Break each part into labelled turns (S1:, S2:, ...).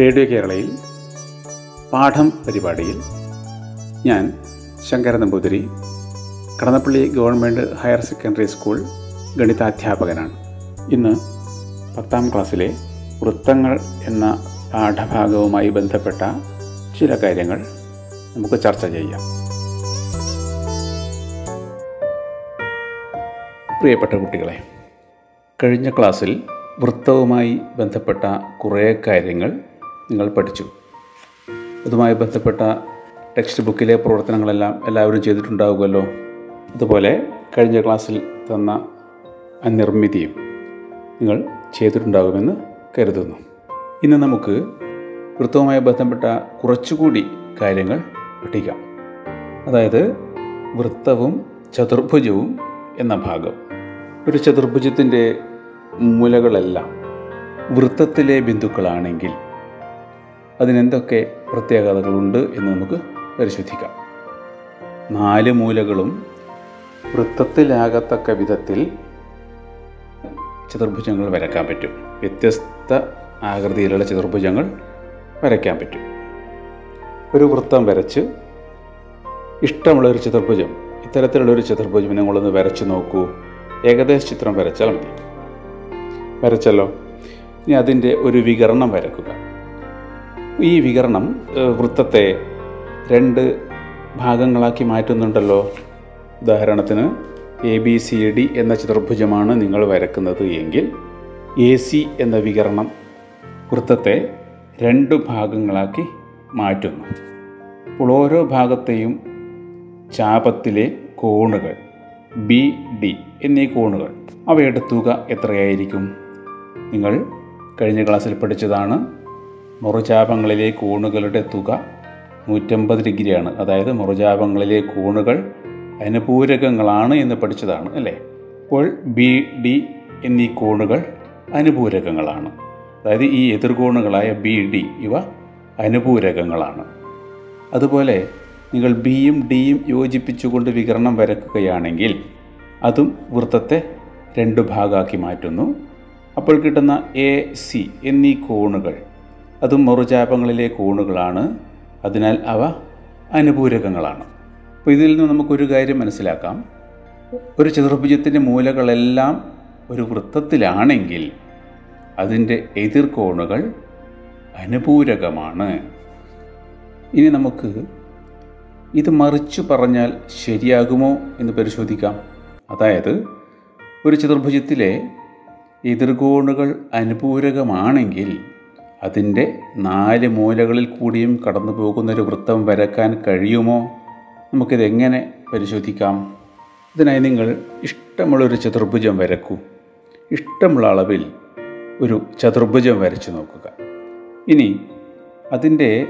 S1: Radio കേരളയിൽ പാഠം പരിപാടിയിൽ ഞാൻ Shankara Namboothiri Kadannappally government higher secondary school ഗണിതാധ്യാപകനാണ്. ഇന്ന് പത്താം ക്ലാസ്സിലെ വൃത്തങ്ങൾ എന്ന പാഠഭാഗവുമായി ബന്ധപ്പെട്ട ചില കാര്യങ്ങൾ നമുക്ക് ചർച്ച ചെയ്യാം. പ്രിയപ്പെട്ട കുട്ടികളെ കഴിഞ്ഞ ക്ലാസ്സിൽ വൃത്തവുമായി ബന്ധപ്പെട്ട കുറേ കാര്യങ്ങൾ നിങ്ങൾ പഠിച്ചു. അതുമായി ബന്ധപ്പെട്ട ടെക്സ്റ്റ് ബുക്കിലെ പ്രവർത്തനങ്ങളെല്ലാം എല്ലാവരും ചെയ്തിട്ടുണ്ടാകുമല്ലോ അതുപോലെ കഴിഞ്ഞ ക്ലാസ്സിൽ തന്ന ആ നിർമ്മിതിയും നിങ്ങൾ ചെയ്തിട്ടുണ്ടാകുമെന്ന് കരുതുന്നു. ഇന്ന് നമുക്ക് വൃത്തവുമായി ബന്ധപ്പെട്ട കുറച്ചുകൂടി കാര്യങ്ങൾ പഠിക്കാം. അതായത് വൃത്തവും ചതുർഭുജവും എന്ന ഭാഗം. ഒരു ചതുർഭുജത്തിന്റെ മൂലകളെല്ലാം വൃത്തത്തിലെ ബിന്ദുക്കളാണെങ്കിൽ അതിനെന്തൊക്കെ പ്രത്യേകതകളുണ്ട് എന്ന് നമുക്ക് പരിശോധിക്കാം. നാല് മൂലകളും വൃത്തത്തിലാകത്തക്ക വിധത്തിൽ ചതുർഭുജങ്ങൾ വരയ്ക്കാൻ പറ്റും. വ്യത്യസ്ത ആകൃതിയിലുള്ള ചതുർഭുജങ്ങൾ വരയ്ക്കാൻ പറ്റും. ഒരു വൃത്തം വരച്ച് ഇഷ്ടമുള്ളൊരു ചതുർഭുജം ഇത്തരത്തിലുള്ളൊരു ചതുർഭുജം നിങ്ങളൊന്ന് വരച്ച് നോക്കൂ. ഏകദേശ ചിത്രം വരച്ചാൽ മതി. വരച്ചല്ലോ. ഇനി അതിന്റെ ഒരു വികരണം വരക്കുക. ഈ വികരണം വൃത്തത്തെ രണ്ട് ഭാഗങ്ങളാക്കി മാറ്റുന്നുണ്ടല്ലോ. ഉദാഹരണത്തിന് എ ബി സി ഡി എന്ന ചതുർഭുജമാണ് നിങ്ങൾ വരക്കുന്നത് എങ്കിൽ എ സി എന്ന വികരണം വൃത്തത്തെ രണ്ട് ഭാഗങ്ങളാക്കി മാറ്റുന്നു. അപ്പോൾ ഓരോ ഭാഗത്തെയും ചാപത്തിലെ കോണുകൾ ബി ഡി എന്നീ കോണുകൾ അവയുടെ തുക എത്രയായിരിക്കും? നിങ്ങൾ കഴിഞ്ഞ ക്ലാസ്സിൽ പഠിച്ചതാണ് മുറുചാപങ്ങളിലെ കോണുകളുടെ തുക നൂറ്റമ്പത് ഡിഗ്രിയാണ്. അതായത് മുറുചാപങ്ങളിലെ കോണുകൾ അനുപൂരകങ്ങളാണ് എന്ന് പഠിച്ചതാണ് അല്ലേ? അപ്പോൾ ബി ഡി എന്നീ കോണുകൾ അനുപൂരകങ്ങളാണ്. അതായത് ഈ എതിർകോണുകളായ ബി ഡി ഇവ അനുപൂരകങ്ങളാണ്. അതുപോലെ നിങ്ങൾ ബിയും ഡിയും യോജിപ്പിച്ചുകൊണ്ട് വികരണം വരക്കുകയാണെങ്കിൽ അതും വൃത്തത്തെ രണ്ട് ഭാഗമാക്കി മാറ്റുന്നു. അപ്പോൾ കിട്ടുന്ന എ സി എന്നീ കോണുകൾ അതും മറുചാപങ്ങളിലെ കോണുകളാണ്. അതിനാൽ അവ അനുപൂരകങ്ങളാണ്. അപ്പോൾ ഇതിൽ നിന്ന് നമുക്കൊരു കാര്യം മനസ്സിലാക്കാം. ഒരു ചതുർഭുജത്തിന്റെ മൂലകളെല്ലാം ഒരു വൃത്തത്തിലാണെങ്കിൽ അതിന്റെ എതിർകോണുകൾ അനുപൂരകമാണ്. ഇനി നമുക്ക് ഇത് മറിച്ചു പറഞ്ഞാൽ ശരിയാകുമോ എന്ന് പരിശോധിക്കാം. അതായത് ഒരു ചതുർഭുജത്തിലെ എതിർകോണുകൾ അനുപൂരകമാണെങ്കിൽ അതിന്റെ നാല് മൂലകളിൽ കൂടിയും കടന്നു പോകുന്ന ഒരു വൃത്തം വരക്കാൻ കഴിയുമോ? നമുക്കിതെങ്ങനെ പരിശോധിക്കാം? ഇതിനായി നിങ്ങൾ ഇഷ്ടമുള്ളൊരു ചതുർഭുജം വരക്കൂ. ഇഷ്ടമുള്ള അളവിൽ ഒരു ചതുർഭുജം വരച്ചു നോക്കുക. ഇനി അതിന്റെ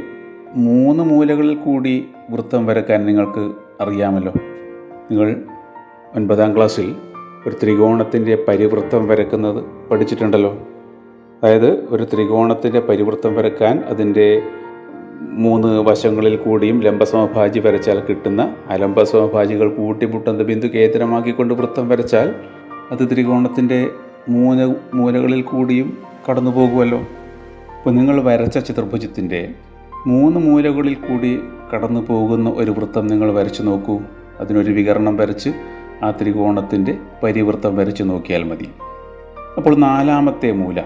S1: മൂന്ന് മൂലകളിൽ കൂടി വൃത്തം വരക്കാൻ നിങ്ങൾക്ക് അറിയാമല്ലോ. നിങ്ങൾ ഒൻപതാം ക്ലാസ്സിൽ ഒരു ത്രികോണത്തിന്റെ പരിവൃത്തം വരക്കുന്നത് പഠിച്ചിട്ടുണ്ടല്ലോ. അതായത് ഒരു ത്രികോണത്തിന്റെ പരിവൃത്തം വരക്കാൻ അതിന്റെ മൂന്ന് വശങ്ങളിൽ കൂടിയും ലംബസമഭാജി വരച്ചാൽ കിട്ടുന്ന അലംബസമഭാജികൾ കൂട്ടിമുട്ടുന്ന ബിന്ദു കേന്ദ്രമാക്കിക്കൊണ്ട് വൃത്തം വരച്ചാൽ അത് ത്രികോണത്തിന്റെ മൂന്ന് മൂലകളിൽ കൂടിയും കടന്നു പോകുമല്ലോ. അപ്പോൾ നിങ്ങൾ വരച്ച ചതുർഭുജത്തിന്റെ മൂന്ന് മൂലകളിൽ കൂടി കടന്നു പോകുന്ന ഒരു വൃത്തം നിങ്ങൾ വരച്ചു നോക്കൂ. അതിനൊരു വികരണം വരച്ച് ആ ത്രികോണത്തിന്റെ പരിവൃത്തം വരച്ചു നോക്കിയാൽ മതി. അപ്പോൾ നാലാമത്തെ മൂല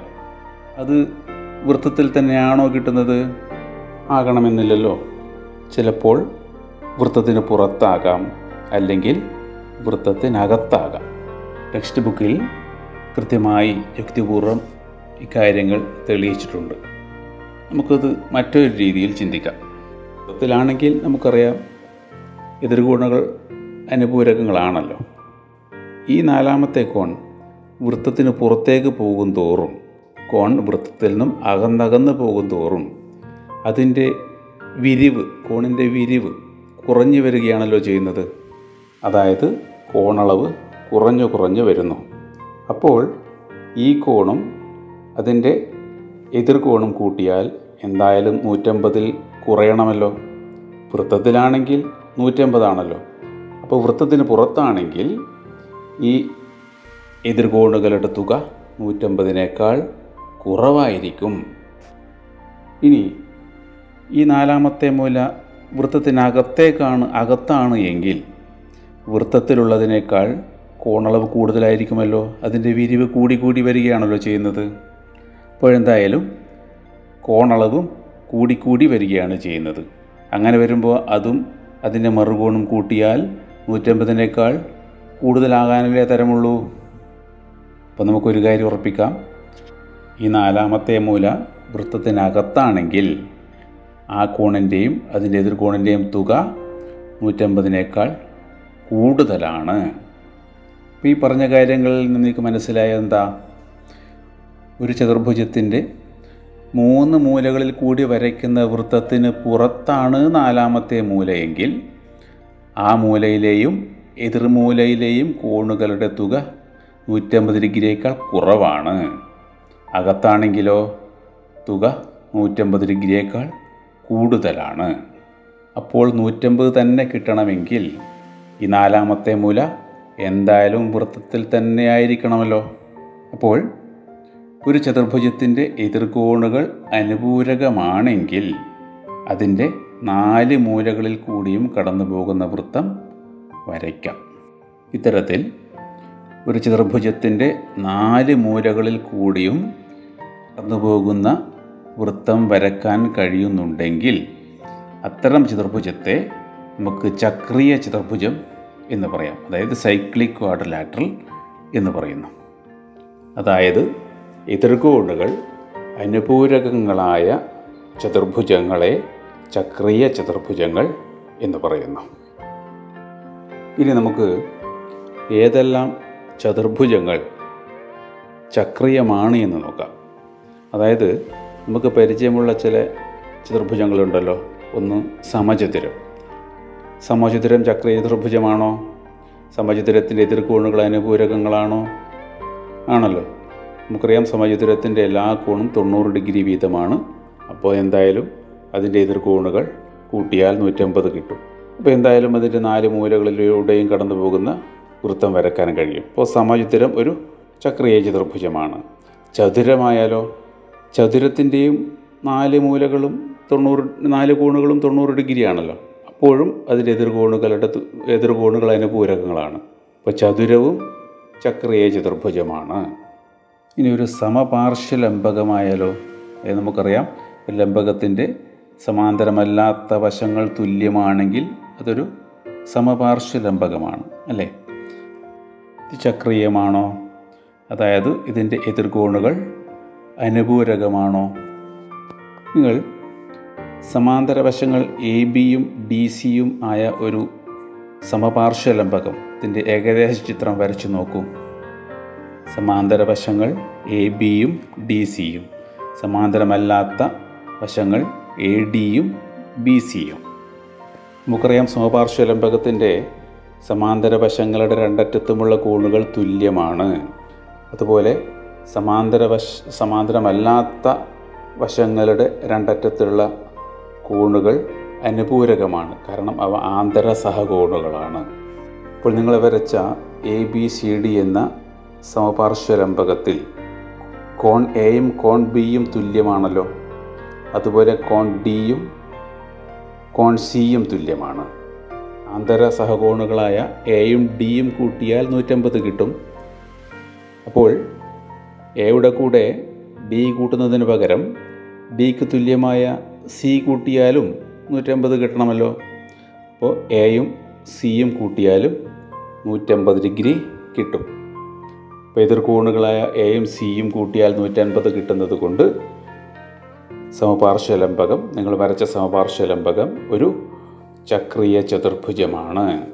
S1: അത് വൃത്തത്തിൽ തന്നെയാണോ കിട്ടുന്നത്? ആകണമെന്നില്ലല്ലോ. ചിലപ്പോൾ വൃത്തത്തിന് പുറത്താകാം അല്ലെങ്കിൽ വൃത്തത്തിനകത്താകാം. ടെക്സ്റ്റ് ബുക്കിൽ കൃത്യമായി യുക്തിപൂർവം ഇക്കാര്യങ്ങൾ തെളിയിച്ചിട്ടുണ്ട്. നമുക്കത് മറ്റൊരു രീതിയിൽ ചിന്തിക്കാം. വൃത്തത്തിലാണെങ്കിൽ നമുക്കറിയാം എതിർഗുണകൾ അനുപൂരകങ്ങളാണല്ലോ. ഈ നാലാമത്തെ കോൺ വൃത്തത്തിന് പുറത്തേക്ക് പോകും തോറും കോൺ വൃത്തത്തിൽ നിന്നും അകന്നകന്ന് പോകും തോറും അതിന്റെ വിരിവ് കോണിന്റെ വിരിവ് കുറഞ്ഞു വരികയാണല്ലോ ചെയ്യുന്നത്. അതായത് കോണളവ് കുറഞ്ഞു കുറഞ്ഞു വരുന്നു. അപ്പോൾ ഈ കോണും അതിന്റെ എതിർകോണും കൂട്ടിയാൽ എന്തായാലും നൂറ്റമ്പതിൽ കുറയണമല്ലോ. വൃത്തത്തിലാണെങ്കിൽ നൂറ്റമ്പതാണല്ലോ. അപ്പോൾ വൃത്തത്തിന് പുറത്താണെങ്കിൽ ഈ എതിർകോണുകളുടെ തുക നൂറ്റമ്പതിനേക്കാൾ കുറവായിരിക്കും. ഇനി ഈ നാലാമത്തെ മൂല വൃത്തത്തിനകത്തേക്കാണ് അകത്താണ് എങ്കിൽ വൃത്തത്തിലുള്ളതിനേക്കാൾ കോണളവ് കൂടുതലായിരിക്കുമല്ലോ. അതിന്റെ വിരിവ് കൂടി കൂടി വരികയാണല്ലോ ചെയ്യുന്നത്. അപ്പോഴെന്തായാലും കോണളവും കൂടിക്കൂടി വരികയാണ് ചെയ്യുന്നത്. അങ്ങനെ വരുമ്പോൾ അതും അതിന്റെ മറുകോണും കൂട്ടിയാൽ നൂറ്റമ്പതിനേക്കാൾ കൂടുതലാകാനല്ലേ തരമുള്ളൂ. അപ്പോൾ നമുക്കൊരു കാര്യം ഉറപ്പിക്കാം. ഈ നാലാമത്തെ മൂല വൃത്തത്തിനകത്താണെങ്കിൽ ആ കോണിന്റെയും അതിന്റെ എതിർകോണിന്റെയും തുക നൂറ്റമ്പതിനേക്കാൾ കൂടുതലാണ്. അപ്പോൾ ഈ പറഞ്ഞ കാര്യങ്ങളിൽ നിന്ന് നിങ്ങൾക്ക് മനസ്സിലായ എന്താ? ഒരു ചതുർഭുജത്തിന്റെ മൂന്ന് മൂലകളിൽ കൂടി വരയ്ക്കുന്ന വൃത്തത്തിന് പുറത്താണ് നാലാമത്തെ മൂലയെങ്കിൽ ആ മൂലയിലെയും എതിർമൂലയിലെയും കോണുകളുടെ തുക നൂറ്റമ്പത് ഡിഗ്രിയേക്കാൾ കുറവാണ്. അകത്താണെങ്കിലോ തുക നൂറ്റമ്പത് ഡിഗ്രിയേക്കാൾ കൂടുതലാണ്. അപ്പോൾ നൂറ്റമ്പത് തന്നെ കിട്ടണമെങ്കിൽ ഈ നാലാമത്തെ മൂല എന്തായാലും വൃത്തത്തിൽ തന്നെ ആയിരിക്കണമല്ലോ. അപ്പോൾ ഒരു ചതുർഭുജത്തിന്റെ എതിർകോണുകൾ അനുപൂരകമാണെങ്കിൽ അതിന്റെ നാല് മൂലകളിൽ കൂടിയും കടന്നു പോകുന്ന വൃത്തം വരയ്ക്കാം. ഇത്തരത്തിൽ ഒരു ചതുർഭുജത്തിന്റെ നാല് മൂലകളിൽ കൂടിയും കടന്നു പോകുന്ന വൃത്തം വരക്കാൻ കഴിയുന്നുണ്ടെങ്കിൽ അത്തരം ചതുർഭുജത്തെ നമുക്ക് ചക്രീയ ചതുർഭുജം എന്ന് പറയാം. അതായത് സൈക്ലിക് ക്വാഡ്രിലാറ്ററൽ എന്ന് പറയുന്നു. അതായത് എതിർകോണുകൾ അനുപൂരകങ്ങളായ ചതുർഭുജങ്ങളെ ചക്രീയ ചതുർഭുജങ്ങൾ എന്ന് പറയുന്നു. ഇനി നമുക്ക് ഏതെല്ലാം ചതുർഭുജങ്ങൾ ചക്രീയമാണ് എന്ന് നോക്കാം. അതായത് നമുക്ക് പരിചയമുള്ള ചില ചതുർഭുജങ്ങളുണ്ടല്ലോ. ഒന്ന് സമചതുരം. സമചതുരം ചക്രീയ ചതുർഭുജമാണോ? സമചതുരത്തിന്റെ എതിർകോണുകൾ അനുപൂരകങ്ങളാണോ? ആണല്ലോ. നമുക്കറിയാം സമചതുരത്തിന്റെ എല്ലാ കോണും തൊണ്ണൂറ് ഡിഗ്രി വീതമാണ്. അപ്പോൾ എന്തായാലും അതിന്റെ എതിർകോണുകൾ കൂട്ടിയാൽ നൂറ്റമ്പത് കിട്ടും. അപ്പോൾ എന്തായാലും അതിന്റെ നാല് മൂലകളിലൂടെയും കടന്നു പോകുന്ന വൃത്തം വരക്കാൻ കഴിയും. അപ്പോൾ സമചതുരം ഒരു ചക്രീയ ചതുർഭുജമാണ്. ചതുരമായാലോ? ചതുരത്തിന്റെയും നാല് മൂലകളും തൊണ്ണൂറ് നാല് കോണുകളും തൊണ്ണൂറ് ഡിഗ്രിയാണല്ലോ. അപ്പോഴും അതിന്റെ എതിർകോണുകളുടെ എതിർകോണുകൾ അതിന്റെ പൂരകങ്ങളാണ്. അപ്പോൾ ചതുരവും ചക്രീയ ചതുർഭുജമാണ്. ഇനി ഒരു സമപാർശ്വലംബകമായാലോ അത് നമുക്കറിയാം ലംബകത്തിന്റെ സമാന്തരമല്ലാത്ത വശങ്ങൾ തുല്യമാണെങ്കിൽ അതൊരു സമപാർശ്വലംബകമാണ് അല്ലേ? ഇത് ചക്രീയമാണോ? അതായത് ഇതിന്റെ എതിർകോണുകൾ അനുപൂരകമാണോ? നിങ്ങൾ സമാന്തര വശങ്ങൾ എ ബിയും ഡി സിയും ആയ ഒരു സമപാർശ്വലംബകത്തിന്റെ ഏകദേശ ചിത്രം വരച്ചു നോക്കൂ. സമാന്തര വശങ്ങൾ എ ബിയും ഡി സിയും സമാന്തരമല്ലാത്ത വശങ്ങൾ എ ഡിയും ബി സിയും നമുക്കറിയാം സമപാർശ്വലംബകത്തിന്റെ സമാന്തര വശങ്ങളുടെ രണ്ടറ്റത്തുമുള്ള കോണുകൾ തുല്യമാണ്. അതുപോലെ സമാന്തര വശ സമാന്തരമല്ലാത്ത വശങ്ങളുടെ രണ്ടറ്റത്തുള്ള കോണുകൾ അനുപൂരകമാണ്. കാരണം അവ ആന്തര സഹകോണുകളാണ് അപ്പോൾ നിങ്ങൾ വരച്ച എ ബി സി ഡി എന്ന സമപാർശ്വലംബകത്തിൽ കോൺ എയും കോൺ ബിയും തുല്യമാണല്ലോ. അതുപോലെ കോൺ ഡിയും കോൺ സിയും തുല്യമാണ്. ആന്തര സഹകോണുകളായ എയും ഡിയും കൂട്ടിയാൽ നൂറ്റമ്പത് കിട്ടും. അപ്പോൾ എയുടെ കൂടെ ബി കൂട്ടുന്നതിന് പകരം ബിക്ക് തുല്യമായ സി കൂട്ടിയാലും നൂറ്റമ്പത് കിട്ടണമല്ലോ. അപ്പോൾ എയും സിയും കൂട്ടിയാലും നൂറ്റമ്പത് ഡിഗ്രി കിട്ടും. അപ്പോൾ എതിർകോണുകളായ എയും സിയും കൂട്ടിയാൽ നൂറ്റൻപത് കിട്ടുന്നത് കൊണ്ട് സമപാർശ്വലംബകം നിങ്ങൾ വരച്ച സമപാർശ്വലംബകം ഒരു ചക്രീയ ചതുർഭുജമാണ്.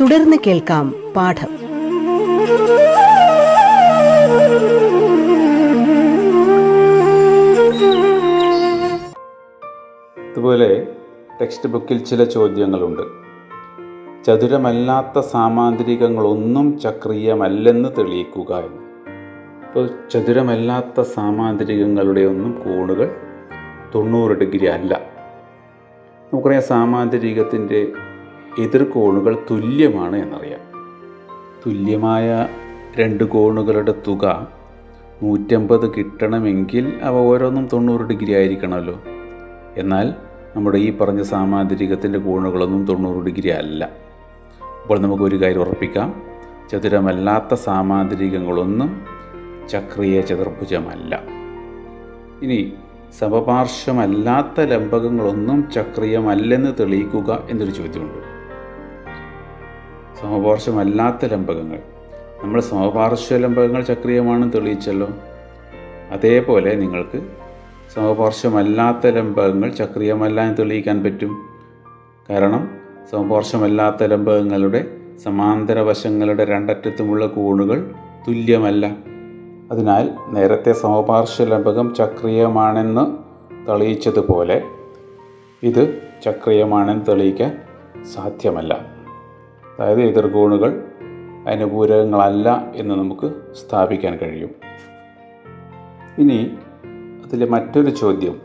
S2: തുടർന്ന് കേൾക്കാം പാഠം.
S1: അതുപോലെ ടെക്സ്റ്റ് ബുക്കിൽ ചില ചോദ്യങ്ങളുണ്ട്. ചതുരമല്ലാത്ത സാമാന്തരികങ്ങളൊന്നും ചക്രീയമല്ലെന്ന് തെളിയിക്കുക എന്ന്. അപ്പോൾ ചതുരമല്ലാത്ത സാമാന്തരികങ്ങളുടെ ഒന്നും കോണുകൾ തൊണ്ണൂറ് ഡിഗ്രി അല്ല. നമുക്കറിയാം സാമാന്തരികത്തിന്റെ എതിർകോണുകൾ തുല്യമാണ് എന്നറിയാം. തുല്യമായ രണ്ട് കോണുകളുടെ തുക നൂറ്റമ്പത് കിട്ടണമെങ്കിൽ അവ ഓരോന്നും തൊണ്ണൂറ് ഡിഗ്രി ആയിരിക്കണമല്ലോ. എന്നാൽ നമ്മുടെ ഈ പറഞ്ഞ സാമാന്തരികത്തിന്റെ കോണുകളൊന്നും തൊണ്ണൂറ് ഡിഗ്രി അല്ല. അപ്പോൾ നമുക്കൊരു കാര്യം ഉറപ്പിക്കാം. ചതുരമല്ലാത്ത സാമാന്തരികങ്ങളൊന്നും ചക്രീയ ചതുർഭുജമല്ല. ഇനി സമപാർശ്വമല്ലാത്ത ലംബകങ്ങളൊന്നും ചക്രീയമല്ലെന്ന് തെളിയിക്കുക എന്നൊരു ചോദ്യമുണ്ട്. സമപാർശ്വമല്ലാത്ത ലംബകങ്ങൾ. നമ്മൾ സമപാർശ്വ ലംബകങ്ങൾ ചക്രീയമാണെന്ന് തെളിയിച്ചല്ലോ. അതേപോലെ നിങ്ങൾക്ക് സമപാർശ്വമല്ലാത്ത ലംബകങ്ങൾ ചക്രീയമല്ല എന്ന് തെളിയിക്കാൻ പറ്റും. കാരണം സമപാർശ്വമല്ലാത്ത ലംബകങ്ങളുടെ സമാന്തര വശങ്ങളുടെ രണ്ടറ്റത്തുമുള്ള കോണുകൾ തുല്യമല്ല. അതിനാൽ നേരത്തെ സമപാർശ്വ ലംബകം ചക്രീയമാണെന്ന് തെളിയിച്ചതുപോലെ ഇത് ചക്രീയമാണെന്ന് തെളിയിക്കാൻ സാധ്യമല്ല. അതായത് എതിർകോണുകൾ അനുപൂരകങ്ങളല്ല എന്ന് നമുക്ക് സ്ഥാപിക്കാൻ കഴിയും. ഇനി അതിലെ മറ്റൊരു ചോദ്യം.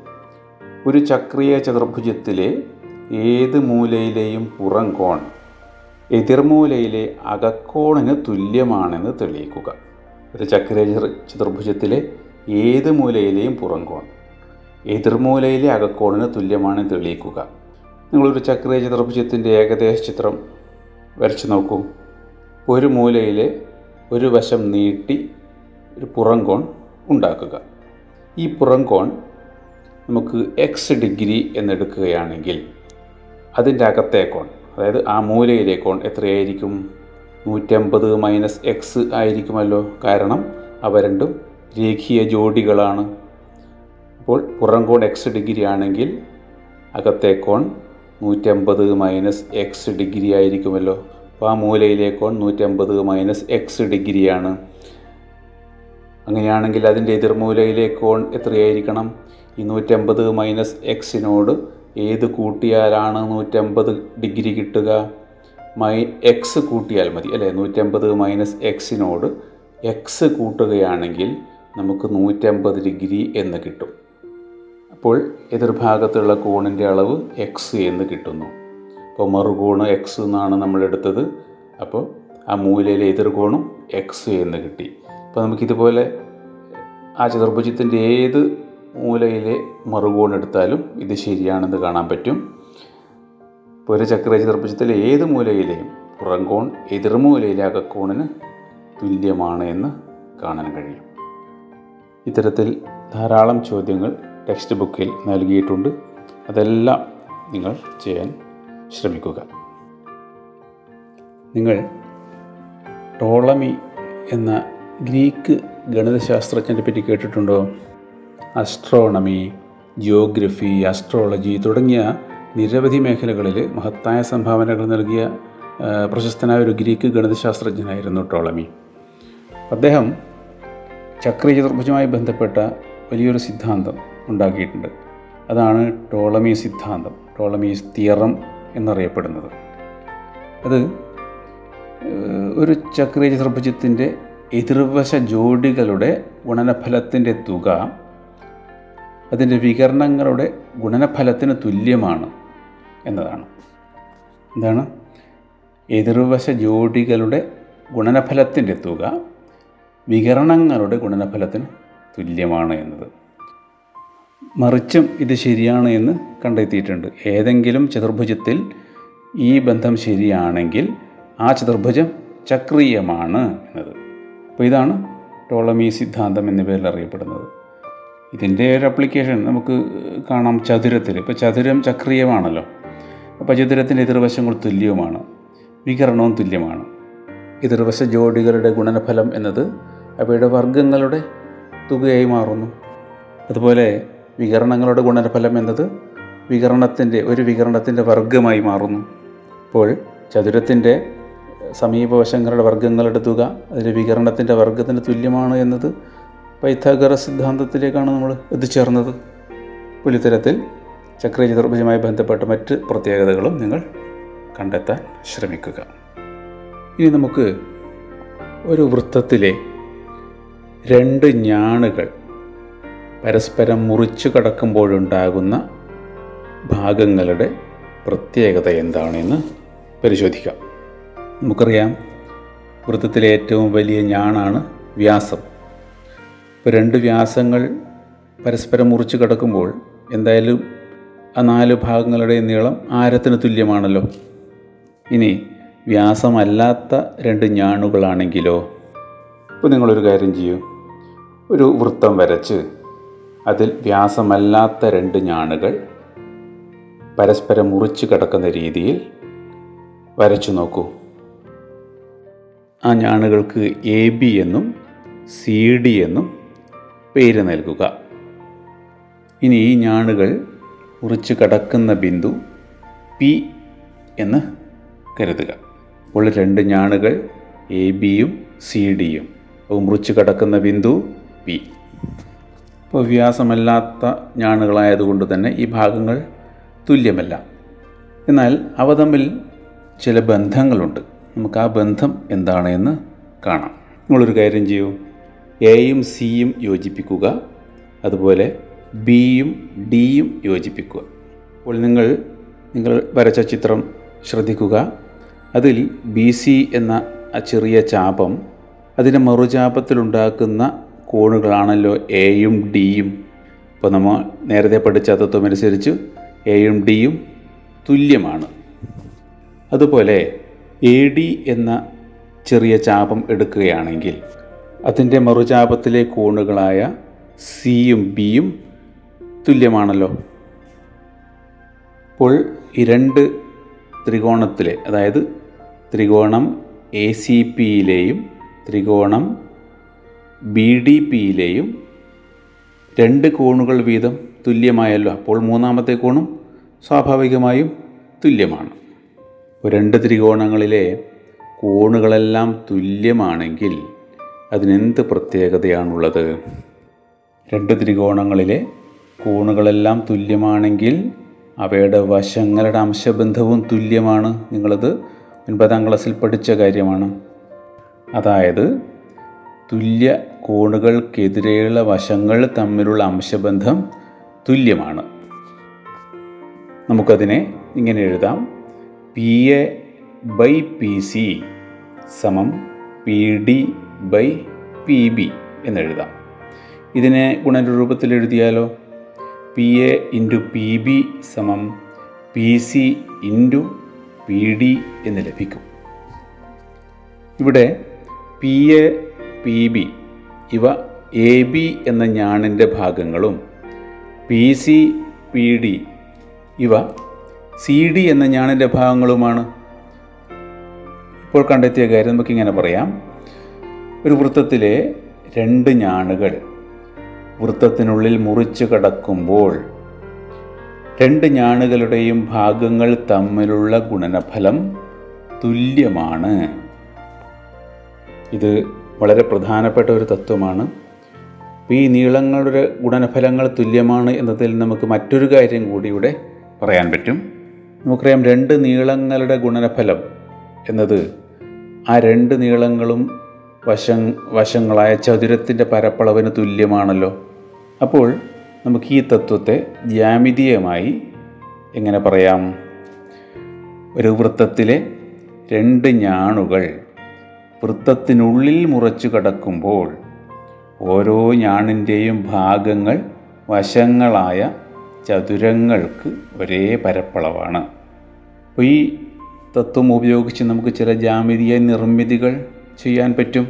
S1: ഒരു ചക്രീയ ചതുർഭുജത്തിലെ ഏത് മൂലയിലെയും പുറം കോൺ എതിർമൂലയിലെ അകക്കോണിന് തുല്യമാണെന്ന് തെളിയിക്കുക. ഒരു ചക്രീയ ചതുർ- ചതുർഭുജത്തിലെ ഏത് മൂലയിലെയും പുറം കോൺ എതിർമൂലയിലെ അകക്കോണിന് തുല്യമാണെന്ന് തെളിയിക്കുക. നിങ്ങളൊരു ചക്രീയ ചതുർഭുജത്തിന്റെ ഏകദേശ ചിത്രം വരച്ചു നോക്കൂ. ഒരു മൂലയിൽ ഒരു വശം നീട്ടി ഒരു പുറംകോൺ ഉണ്ടാക്കുക. ഈ പുറംകോൺ നമുക്ക് എക്സ് ഡിഗ്രി എന്നെടുക്കുകയാണെങ്കിൽ അതിന്റെ അകത്തെ കോൺ അതായത് ആ മൂലയിലെ കോൺ എത്രയായിരിക്കും? നൂറ്റമ്പത് മൈനസ് എക്സ് ആയിരിക്കുമല്ലോ. കാരണം അവ രണ്ടും രേഖീയ ജോഡികളാണ്. അപ്പോൾ പുറംകോൺ എക്സ് ഡിഗ്രി ആണെങ്കിൽ അകത്തെ കോൺ നൂറ്റമ്പത് മൈനസ് എക്സ് ഡിഗ്രി ആയിരിക്കുമല്ലോ. അപ്പോൾ ആ മൂലയിലെ കോൺ നൂറ്റമ്പത് മൈനസ് എക്സ് ഡിഗ്രിയാണ് അങ്ങനെയാണെങ്കിൽ അതിന്റെ എതിർമൂലയിലെ കോൺ എത്രയായിരിക്കണം? ഈ നൂറ്റമ്പത് മൈനസ് എക്സിനോട് ഏത് കൂട്ടിയാലാണ് നൂറ്റമ്പത് ഡിഗ്രി കിട്ടുക? മൈ എക്സ് കൂട്ടിയാൽ മതി അല്ലേ? നൂറ്റമ്പത് മൈനസ് എക്സിനോട് എക്സ് കൂട്ടുകയാണെങ്കിൽ നമുക്ക് നൂറ്റമ്പത് ഡിഗ്രി എന്ന് കിട്ടും. അപ്പോൾ എതിർഭാഗത്തുള്ള കോണിന്റെ അളവ് എക്സ് എന്ന് കിട്ടുന്നു. അപ്പോൾ മറുകോണ് എക്സ് എന്നാണ് നമ്മൾ എടുത്തത്. അപ്പോൾ ആ മൂലയിലെ എതിർകോണും എക്സ് എന്ന് കിട്ടി. അപ്പോൾ നമുക്കിതുപോലെ ആ ചതുർഭുജത്തിന്റെ ഏത് മൂലയിലെ മറുകോൺ എടുത്താലും ഇത് ശരിയാണെന്ന് കാണാൻ പറ്റും. ഇപ്പോൾ ഒരു ചക്ര ചതുർഭുജത്തിലെ ഏത് മൂലയിലെയും പുറംകോൺ എതിർമൂലയിലെ അകക്കോണിന് തുല്യമാണ് എന്ന് കാണാൻ കഴിയും. ഇത്തരത്തിൽ ധാരാളം ചോദ്യങ്ങൾ ടെക്സ്റ്റ് ബുക്കിൽ നൽകിയിട്ടുണ്ട്. അതെല്ലാം നിങ്ങൾ ചെയ്യാൻ ശ്രമിക്കുക. നിങ്ങൾ ടോളമി എന്ന ഗ്രീക്ക് ഗണിതശാസ്ത്രജ്ഞനെ പറ്റി കേട്ടിട്ടുണ്ടോ? അസ്ട്രോണമി ജിയോഗ്രഫി അസ്ട്രോളജി തുടങ്ങിയ നിരവധി മേഖലകളിൽ മഹത്തായ സംഭാവനകൾ നൽകിയ പ്രശസ്തനായ ഒരു ഗ്രീക്ക് ഗണിതശാസ്ത്രജ്ഞനായിരുന്നു ടോളമി. അദ്ദേഹം ചക്രീയ ചതുർഭുജവുമായി ബന്ധപ്പെട്ട വലിയൊരു സിദ്ധാന്തം ഉണ്ടാക്കിയിട്ടുണ്ട്. അതാണ് ടോളമി സിദ്ധാന്തം ടോളമീസ് തിയറം എന്നറിയപ്പെടുന്നത്. അത് ഒരു ചക്രീയ ചതുർഭുജത്തിന്റെ എതിർവശ ജോഡികളുടെ ഗുണനഫലത്തിന്റെ തുക അതിന്റെ വികരണങ്ങളുടെ ഗുണനഫലത്തിന് തുല്യമാണ് എന്നതാണ്. എന്താണ്? എതിർവശ ജോഡികളുടെ ഗുണനഫലത്തിന്റെ തുക വികരണങ്ങളുടെ ഗുണനഫലത്തിന് തുല്യമാണ് എന്നത്. മറിച്ചും ഇത് ശരിയാണ് എന്ന് കണ്ടെത്തിയിട്ടുണ്ട്. ഏതെങ്കിലും ചതുർഭുജത്തിൽ ഈ ബന്ധം ശരിയാണെങ്കിൽ ആ ചതുർഭുജം ചക്രീയമാണ് എന്നത്. അപ്പോൾ ഇതാണ് ടോളമി സിദ്ധാന്തം എന്ന പേരിൽ അറിയപ്പെടുന്നത്. ഇതിന്റെ ഒരു അപ്ലിക്കേഷൻ നമുക്ക് കാണാം ചതുരത്തിൽ. ഇപ്പോൾ ചതുരം ചക്രീയമാണല്ലോ. അപ്പോൾ ചതുരത്തിന്റെ എതിർവശങ്ങൾ തുല്യവുമാണ്. വികരണവും തുല്യമാണ്. എതിർവശ ജോഡികളുടെ ഗുണനഫലം എന്നത് അവയുടെ വർഗങ്ങളുടെ തുകയായി മാറുന്നു. അതുപോലെ വികരണങ്ങളുടെ ഗുണനഫലം എന്നത് വികരണത്തിന്റെ ഒരു വികരണത്തിന്റെ വർഗമായി മാറുന്നു. അപ്പോൾ ചതുരത്തിന്റെ സമീപവശങ്ങളുടെ വർഗങ്ങളുടെ തുക അതിന്റെ വികരണത്തിന്റെ വർഗത്തിന് തുല്യമാണ് എന്നത് പൈഥാഗറ സിദ്ധാന്തത്തിലേക്കാണ് നമ്മൾ എത്തിച്ചേർന്നത് ചക്രീയ ചതുർഭുജവുമായി ബന്ധപ്പെട്ട മറ്റ് പ്രത്യേകതകളും നിങ്ങൾ കണ്ടെത്താൻ ശ്രമിക്കുക. ഇനി നമുക്ക് ഒരു വൃത്തത്തിലെ രണ്ട് ഞാണുകൾ പരസ്പരം മുറിച്ചു കടക്കുമ്പോഴുണ്ടാകുന്ന ഭാഗങ്ങളുടെ പ്രത്യേകത എന്താണെന്ന് പരിശോധിക്കാം. നമുക്കറിയാം വൃത്തത്തിലെ ഏറ്റവും വലിയ ഞാണാണ് വ്യാസം. ഇപ്പോൾ രണ്ട് വ്യാസങ്ങൾ പരസ്പരം മുറിച്ച് കിടക്കുമ്പോൾ എന്തായാലും ആ നാല് ഭാഗങ്ങളുടെ നീളം ആരത്തിന് തുല്യമാണല്ലോ? ഇനി വ്യാസമല്ലാത്ത രണ്ട് ഞാണുകളാണെങ്കിലോ? ഇപ്പോൾ നിങ്ങളൊരു കാര്യം ചെയ്യൂ. ഒരു വൃത്തം വരച്ച് അതിൽ വ്യാസമല്ലാത്ത രണ്ട് ഞാണുകൾ പരസ്പരം മുറിച്ച് കിടക്കുന്ന രീതിയിൽ വരച്ചു നോക്കൂ. ആ ഞാണുകൾക്ക് എ ബി എന്നും സി ഡി എന്നും പേര് നൽകുക. ഇനി ഈ ഞാണുകൾ മുറിച്ച് കടക്കുന്ന ബിന്ദു പി എന്ന് കരുതുക. അപ്പോൾ രണ്ട് ഞാണുകൾ എ ബിയും സി ഡിയും. അപ്പോൾ മുറിച്ച് കടക്കുന്ന ബിന്ദു പി. അപ്പോൾ വ്യാസമല്ലാത്ത ഞാണുകളായതുകൊണ്ട് തന്നെ ഈ ഭാഗങ്ങൾ തുല്യമല്ല. എന്നാൽ അവ തമ്മിൽ ചില ബന്ധങ്ങളുണ്ട്. നമുക്ക് ആ ബന്ധം എന്താണ് എന്ന് കാണാം. നിങ്ങളൊരു കാര്യം ചെയ്യൂ. എയും സിയും യോജിപ്പിക്കുക. അതുപോലെ ബിയും ഡിയും യോജിപ്പിക്കുക. അപ്പോൾ നിങ്ങൾ നിങ്ങൾ വരച്ച ചിത്രം ശ്രദ്ധിക്കുക. അതിൽ ബി സി എന്ന ആ ചെറിയ ചാപം അതിന്റെ മറുചാപത്തിലുണ്ടാക്കുന്ന കോണുകളാണല്ലോ എയും ഡിയും. ഇപ്പോൾ നമ്മൾ നേരത്തെ പഠിച്ച തത്വമനുസരിച്ച് എയും ഡിയും തുല്യമാണ്. അതുപോലെ എ ഡി എന്ന ചെറിയ ചാപം എടുക്കുകയാണെങ്കിൽ അതിന്റെ മറുചാപത്തിലെ കോണുകളായ സിയും ബിയും തുല്യമാണല്ലോ. അപ്പോൾ ഈ രണ്ട് ത്രികോണത്തിലെ അതായത് ത്രികോണം എ സി പിയിലെയും ത്രികോണം ബി ഡി പിയിലെയും രണ്ട് കോണുകൾ വീതം തുല്യമായല്ലോ. അപ്പോൾ മൂന്നാമത്തെ കോണും സ്വാഭാവികമായും തുല്യമാണ്. രണ്ട് ത്രികോണങ്ങളിലെ കോണുകളെല്ലാം തുല്യമാണെങ്കിൽ അതിനെന്ത് പ്രത്യേകതയാണുള്ളത്? രണ്ട് ത്രികോണങ്ങളിലെ കോണുകളെല്ലാം തുല്യമാണെങ്കിൽ അവയുടെ വശങ്ങളുടെ അംശബന്ധവും തുല്യമാണ്. നിങ്ങളത് ഒൻപതാം ക്ലാസ്സിൽ പഠിച്ച കാര്യമാണ്. അതായത് തുല്യ കോണുകൾക്കെതിരെയുള്ള വശങ്ങൾ തമ്മിലുള്ള അംശബന്ധം തുല്യമാണ്. നമുക്കതിനെ ഇങ്ങനെ എഴുതാം. P A by P C സമം P D by P B എന്നെഴുതാം ഇതിനെ ഗുണരൂപത്തിൽ എഴുതിയാലോ? P A into P B സമം P C into P D എന്ന് ലഭിക്കും. ഇവിടെ പി എ പി ബി ഇവ എ ബി എന്ന ഞാണിന്റെ ഭാഗങ്ങളും പി സി പി ഡി ഇവ സി ഡി എന്ന ഞാണിന്റെ ഭാഗങ്ങളുമാണ്. ഇപ്പോൾ കണ്ടെത്തിയ കാര്യം നമുക്കിങ്ങനെ പറയാം. ഒരു വൃത്തത്തിലെ രണ്ട് ഞാണുകൾ വൃത്തത്തിനുള്ളിൽ മുറിച്ചു കടക്കുമ്പോൾ രണ്ട് ഞാണുകളുടെയും ഭാഗങ്ങൾ തമ്മിലുള്ള ഗുണനഫലം തുല്യമാണ്. ഇത് വളരെ പ്രധാനപ്പെട്ട ഒരു തത്വമാണ്. ഈ നീളങ്ങളുടെ ഗുണനഫലങ്ങൾ തുല്യമാണ് എന്നതിൽ നമുക്ക് മറ്റൊരു കാര്യം കൂടി ഇവിടെ പറയാൻ പറ്റും. നമുക്കറിയാം രണ്ട് നീളങ്ങളുടെ ഗുണനഫലം എന്നത് ആ രണ്ട് നീളങ്ങളും വശം വശങ്ങളായ ചതുരത്തിന്റെ പരപ്പളവിന് തുല്യമാണല്ലോ. അപ്പോൾ നമുക്ക് ഈ തത്വത്തെ ജ്യാമിതീയമായി എങ്ങനെ പറയാം? ഒരു വൃത്തത്തിലെ രണ്ട് ഞാണുകൾ വൃത്തത്തിനുള്ളിൽ മുറച്ചു കടക്കുമ്പോൾ ഓരോ ഞാണിന്റെയും ഭാഗങ്ങൾ വശങ്ങളായ ചതുരങ്ങൾക്ക് ഒരേ പരപ്പളവാണ്. അപ്പോൾ ഈ തത്വം ഉപയോഗിച്ച് നമുക്ക് ചില ജാമിതീയ നിർമ്മിതികൾ ചെയ്യാൻ പറ്റും.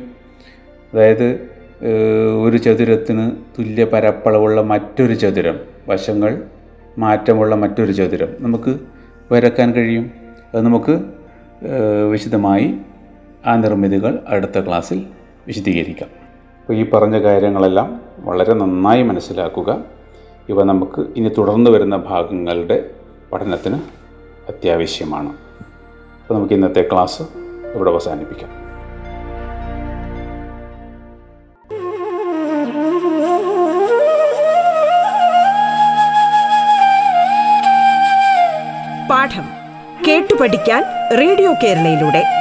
S1: അതായത് ഒരു ചതുരത്തിന് തുല്യ പരപ്പളവുള്ള മറ്റൊരു ചതുരം വശങ്ങൾ മാറ്റമുള്ള മറ്റൊരു ചതുരം നമുക്ക് വരക്കാൻ കഴിയും. അത് നമുക്ക് വിശദമായി ആ നിർമ്മിതികൾ അടുത്ത ക്ലാസ്സിൽ വിശദീകരിക്കാം. അപ്പോൾ ഈ പറഞ്ഞ കാര്യങ്ങളെല്ലാം വളരെ നന്നായി മനസ്സിലാക്കുക. ഇവ നമുക്ക് ഇനി തുടർന്ന് വരുന്ന ഭാഗങ്ങളുടെ പഠനത്തിന് അത്യാവശ്യമാണ്. അപ്പോൾ നമുക്ക് ഇന്നത്തെ ക്ലാസ് ഇവിടെ അവസാനിപ്പിക്കാം.
S3: പാഠം കേട്ടു പഠിക്കാൻ റേഡിയോ കേരളയിലൂടെ.